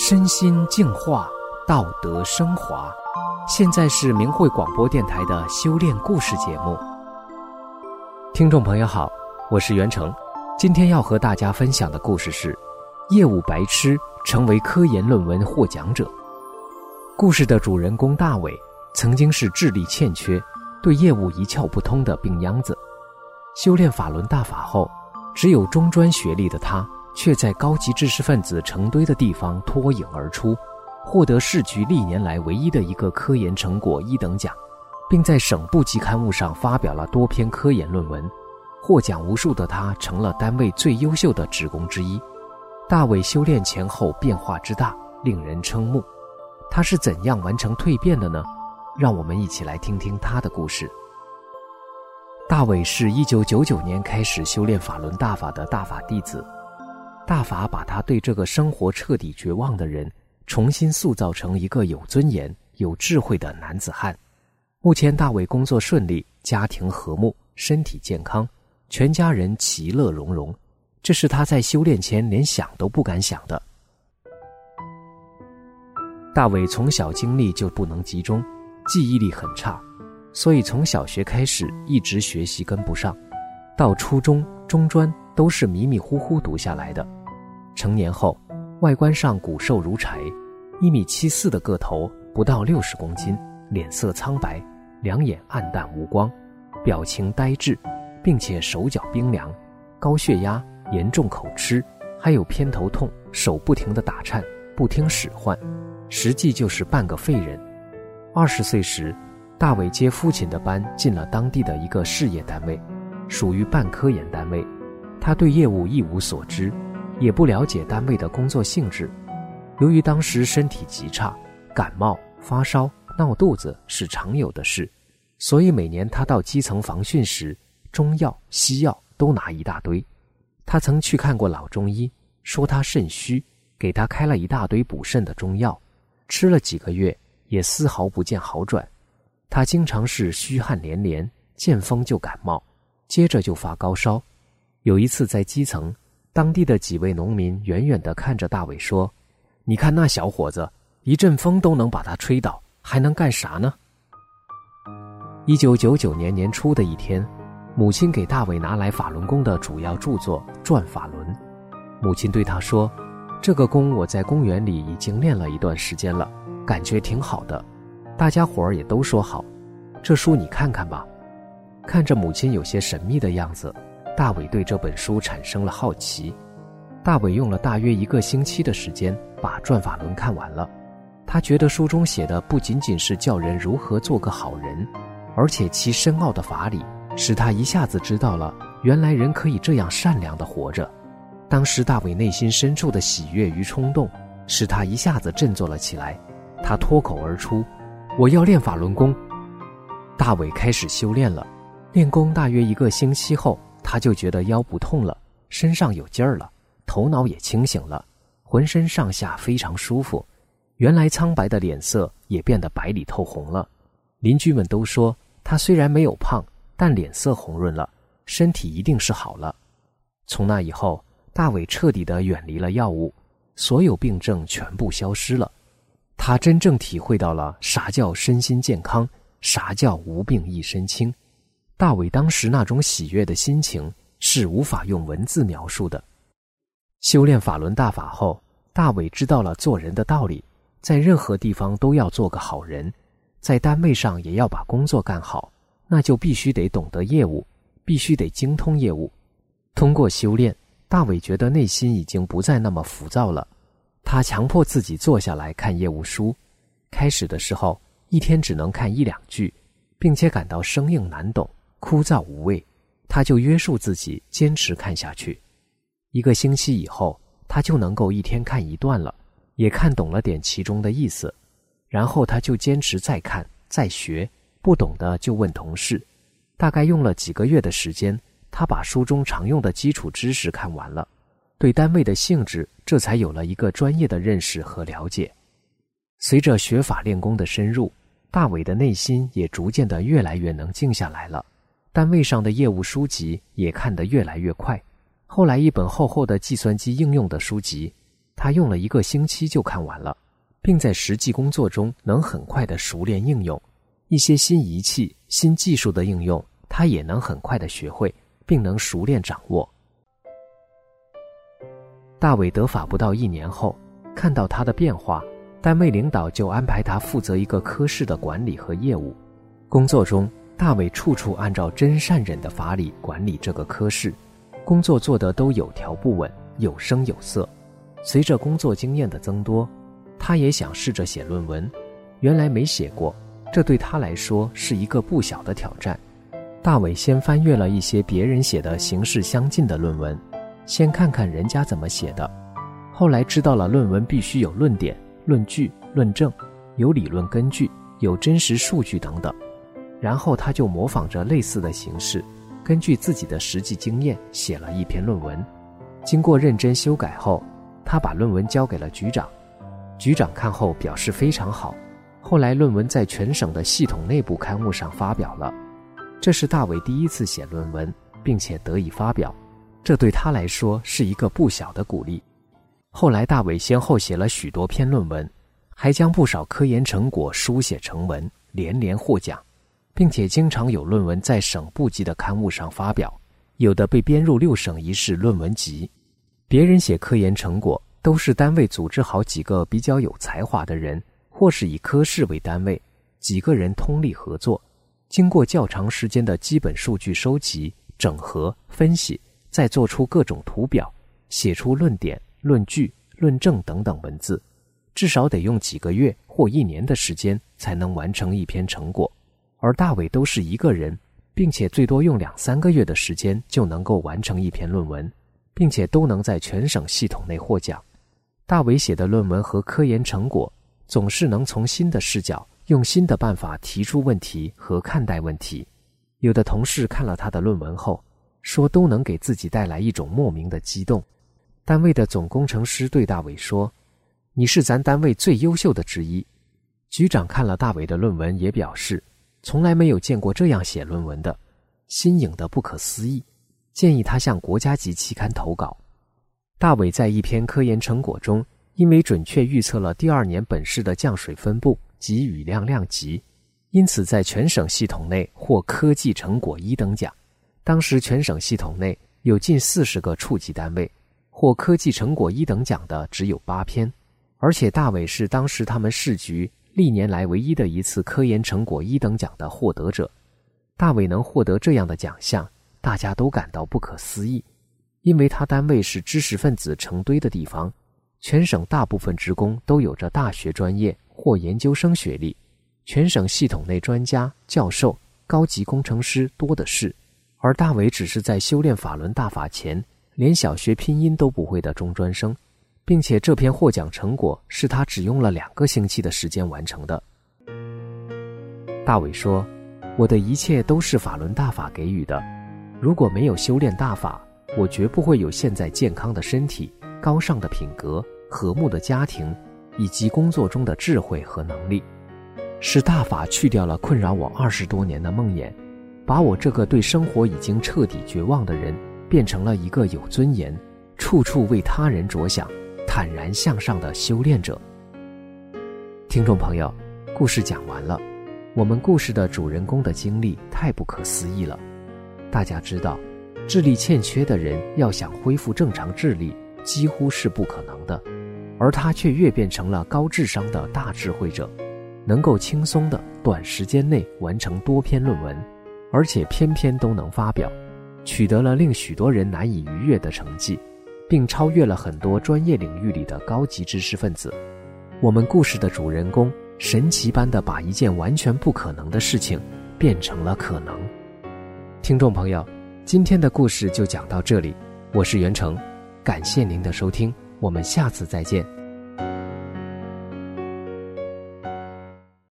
身心净化，道德升华。现在是明慧广播电台的修炼故事节目。听众朋友好，我是袁成，今天要和大家分享的故事是：业务白痴成为科研论文获奖者。故事的主人公大伟曾经是智力欠缺、对业务一窍不通的病秧子。修炼法轮大法后，只有中专学历的他。却在高级知识分子成堆的地方脱颖而出，获得市局历年来唯一的一个科研成果一等奖，并在省部级刊物上发表了多篇科研论文。获奖无数的他，成了单位最优秀的职工之一。大伟修炼前后变化之大，令人瞠目。他是怎样完成蜕变的呢？让我们一起来听听他的故事。大伟是一九九九年开始修炼法轮大法的大法弟子。大法把他对这个生活彻底绝望的人，重新塑造成一个有尊严、有智慧的男子汉。目前大伟工作顺利，家庭和睦，身体健康，全家人其乐融融。这是他在修炼前连想都不敢想的。大伟从小精力就不能集中，记忆力很差，所以从小学开始一直学习跟不上，到初中、中专都是迷迷糊糊读下来的。成年后，外观上骨瘦如柴，一米七四的个头，不到六十公斤，脸色苍白，两眼暗淡无光，表情呆滞，并且手脚冰凉，高血压，严重口吃，还有偏头痛，手不停地打颤，不听使唤，实际就是半个废人。二十岁时，大伟接父亲的班，进了当地的一个事业单位，属于半科研单位，他对业务一无所知。也不了解单位的工作性质，由于当时身体极差，感冒、发烧、闹肚子是常有的事，所以每年他到基层防汛时，中药、西药都拿一大堆。他曾去看过老中医，说他肾虚，给他开了一大堆补肾的中药，吃了几个月也丝毫不见好转。他经常是虚汗连连，见风就感冒，接着就发高烧。有一次在基层。当地的几位农民远远地看着大伟说：“你看那小伙子，一阵风都能把他吹倒，还能干啥呢？”一九九九年年初的一天，母亲给大伟拿来法轮功的主要著作《转法轮》。母亲对他说：“这个功我在公园里已经练了一段时间了，感觉挺好的，大家伙儿也都说好。这书你看看吧。”看着母亲有些神秘的样子。大伟对这本书产生了好奇，大伟用了大约一个星期的时间把《转法轮》看完了。他觉得书中写的不仅仅是教人如何做个好人，而且其深奥的法理使他一下子知道了原来人可以这样善良的活着。当时大伟内心深处的喜悦与冲动使他一下子振作了起来，他脱口而出：“我要练法轮功。”大伟开始修炼了，练功大约一个星期后。他就觉得腰不痛了，身上有劲儿了，头脑也清醒了，浑身上下非常舒服，原来苍白的脸色也变得白里透红了。邻居们都说他虽然没有胖，但脸色红润了，身体一定是好了。从那以后，大伟彻底的远离了药物，所有病症全部消失了。他真正体会到了啥叫身心健康，啥叫无病一身轻。大伟当时那种喜悦的心情是无法用文字描述的。修炼法轮大法后，大伟知道了做人的道理，在任何地方都要做个好人，在单位上也要把工作干好，那就必须得懂得业务，必须得精通业务。通过修炼，大伟觉得内心已经不再那么浮躁了。他强迫自己坐下来看业务书，开始的时候一天只能看一两句，并且感到生硬难懂。枯燥无味，他就约束自己坚持看下去。一个星期以后，他就能够一天看一段了，也看懂了点其中的意思。然后他就坚持再看再学，不懂的就问同事。大概用了几个月的时间，他把书中常用的基础知识看完了，对单位的性质这才有了一个专业的认识和了解。随着学法练功的深入，大伟的内心也逐渐的越来越能静下来了。单位上的业务书籍也看得越来越快。后来，一本厚厚的计算机应用的书籍，他用了一个星期就看完了，并在实际工作中能很快的熟练应用一些新仪器、新技术的应用，他也能很快的学会，并能熟练掌握。大伟得法不到一年后，看到他的变化，单位领导就安排他负责一个科室的管理和业务。工作中，大伟处处按照真善忍的法理管理这个科室，工作做得都有条不紊、有声有色。随着工作经验的增多，他也想试着写论文。原来没写过，这对他来说是一个不小的挑战。大伟先翻阅了一些别人写的形式相近的论文，先看看人家怎么写的。后来知道了论文必须有论点、论据、论证，有理论根据，有真实数据等等。然后他就模仿着类似的形式，根据自己的实际经验写了一篇论文。经过认真修改后。他把论文交给了局长，局长看后表示非常好。后来论文在全省的系统内部刊物上发表了，这是大伟第一次写论文，并且得以发表，这对他来说是一个不小的鼓励。后来大伟先后写了许多篇论文，还将不少科研成果书写成文，连连获奖，并且经常有论文在省部级的刊物上发表，有的被编入六省一市论文集。别人写科研成果，都是单位组织好几个比较有才华的人，或是以科室为单位，几个人通力合作，经过较长时间的基本数据收集、整合、分析，再做出各种图表，写出论点、论据、论证等等文字，至少得用几个月或一年的时间才能完成一篇成果。而大伟都是一个人，并且最多用两三个月的时间就能够完成一篇论文。并且都能在全省系统内获奖。大伟写的论文和科研成果，总是能从新的视角、用新的办法提出问题和看待问题。有的同事看了他的论文后，说都能给自己带来一种莫名的激动。单位的总工程师对大伟说：“你是咱单位最优秀的之一。”局长看了大伟的论文，也表示从来没有见过这样写论文的，新颖的不可思议。建议他向国家级期刊投稿。大伟在一篇科研成果中，因为准确预测了第二年本市的降水分布及雨量量级，因此在全省系统内获科技成果一等奖。当时全省系统内有近四十个处级单位，获科技成果一等奖的只有八篇，而且大伟是当时他们市局历年来唯一的一次科研成果一等奖的获得者。大伟能获得这样的奖项。大家都感到不可思议，因为他单位是知识分子成堆的地方，全省大部分职工都有着大学专业或研究生学历，全省系统内专家、教授、高级工程师多的是，而大伟只是在修炼法轮大法前连小学拼音都不会的中专生，并且这篇获奖成果是他只用了两个星期的时间完成的。大伟说：“我的一切都是法轮大法给予的。”如果没有修炼大法，我绝不会有现在健康的身体、高尚的品格、和睦的家庭，以及工作中的智慧和能力。是大法去掉了困扰我二十多年的梦魇，把我这个对生活已经彻底绝望的人，变成了一个有尊严、处处为他人着想、坦然向上的修炼者。听众朋友，故事讲完了，我们故事的主人公的经历太不可思议了。大家知道，智力欠缺的人要想恢复正常智力，几乎是不可能的。而他却越变成了高智商的大智慧者，能够轻松的短时间内完成多篇论文，而且篇篇都能发表，取得了令许多人难以逾越的成绩，并超越了很多专业领域里的高级知识分子。我们故事的主人公神奇般的把一件完全不可能的事情变成了可能。听众朋友，今天的故事就讲到这里，我是袁成，感谢您的收听，我们下次再见。